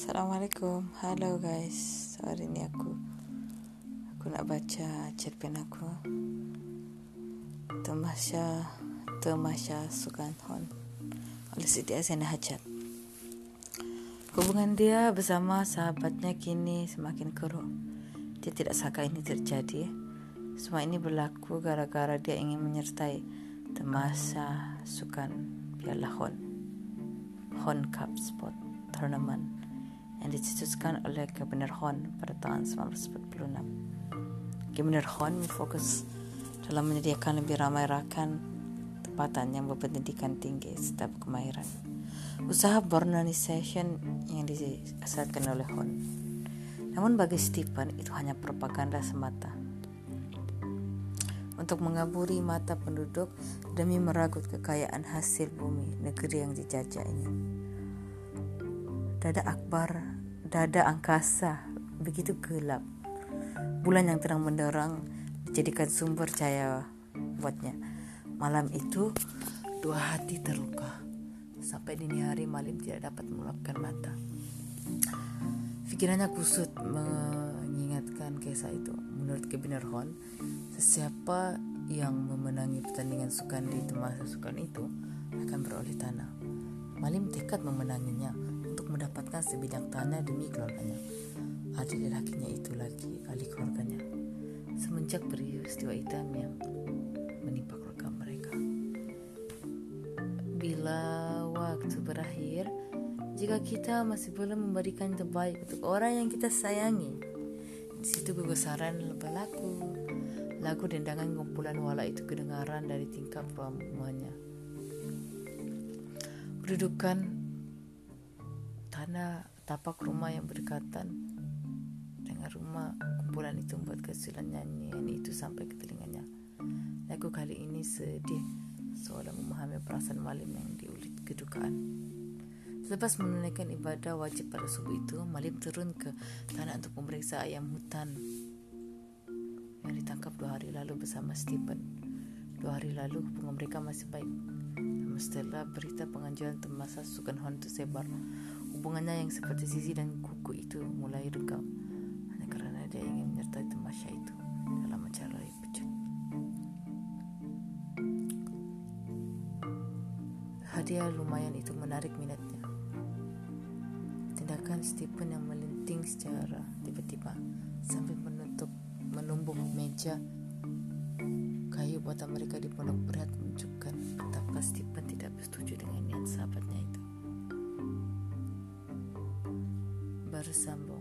Assalamualaikum. Halo guys. Hari ini aku. Aku nak baca cerpen aku. Temasya Temasya Sukan Hon Oleh Siti Azina Hajat. Hubungan dia bersama sahabatnya kini semakin keruh. Dia tidak sangka ini terjadi. Semua ini berlaku gara-gara dia ingin menyertai Temasya Sukan Piala Hon. Hon Cup Sport Tournament yang dicetuskan oleh Kabinet Hon pada tahun 1946. Kabinet Hon fokus dalam menyediakan lebih ramai rakan tempatan yang berpendidikan tinggi serta kemahiran. Usaha Bornanisation yang diasaskan oleh Hon. Namun bagi Stephen itu hanya propaganda semata. Untuk mengaburi mata penduduk demi meragut kekayaan hasil bumi negeri yang dijajah ini dada akbar, dada angkasa begitu gelap. Bulan yang terang menderang dijadikan sumber cahaya buatnya. Malam itu dua hati terluka. Sampai dini hari Malim tidak dapat melapkan mata. Pikirannya kusut mengingatkan kisah itu. Menurut Kebinar Hon, sesiapa yang memenangi pertandingan sukan di masa sukan itu akan beroleh tanah. Malim tekad memenanginya mendapatkan sebidang tanah demi keluarganya. Adik lelakinya itu lagi ahli keluarganya. Semenjak peristiwa hitam yang menimpa keluarga mereka. Bila waktu berakhir, jika kita masih belum memberikan terbaik untuk orang yang kita sayangi, di situ kegusaran berlaku. Lagu dendangan kumpulan wala itu kedengaran dari tingkap rumahnya. Kedudukan tanah tapak rumah yang berdekatan dengan rumah kumpulan itu membuat kesilan nyanyian itu sampai ke telinganya. Lagu kali ini sedih seolah memahami perasaan Malim yang diulit kedukaan. Selepas menunaikan ibadah wajib pada subuh itu, Malim turun ke tanah untuk memeriksa ayam hutan yang ditangkap dua hari lalu bersama Stephen. Dua hari lalu hubungan mereka masih baik. Namun setelah berita pengajuan temasa Sukan Hon itu sebar, Hubungannya yang seperti sisi dan kuku itu mulai renggang hanya karena dia ingin menyertai Temasya itu dalam acara pecut. Hadiah lumayan itu menarik minatnya. Tindakan Stephen yang melinting secara tiba-tiba sambil menutup menumbuk meja kayu buatan mereka di pondok berat menunjukkan betapa Stephen tidak bersetuju dengan niat sahabatnya. Bersambung.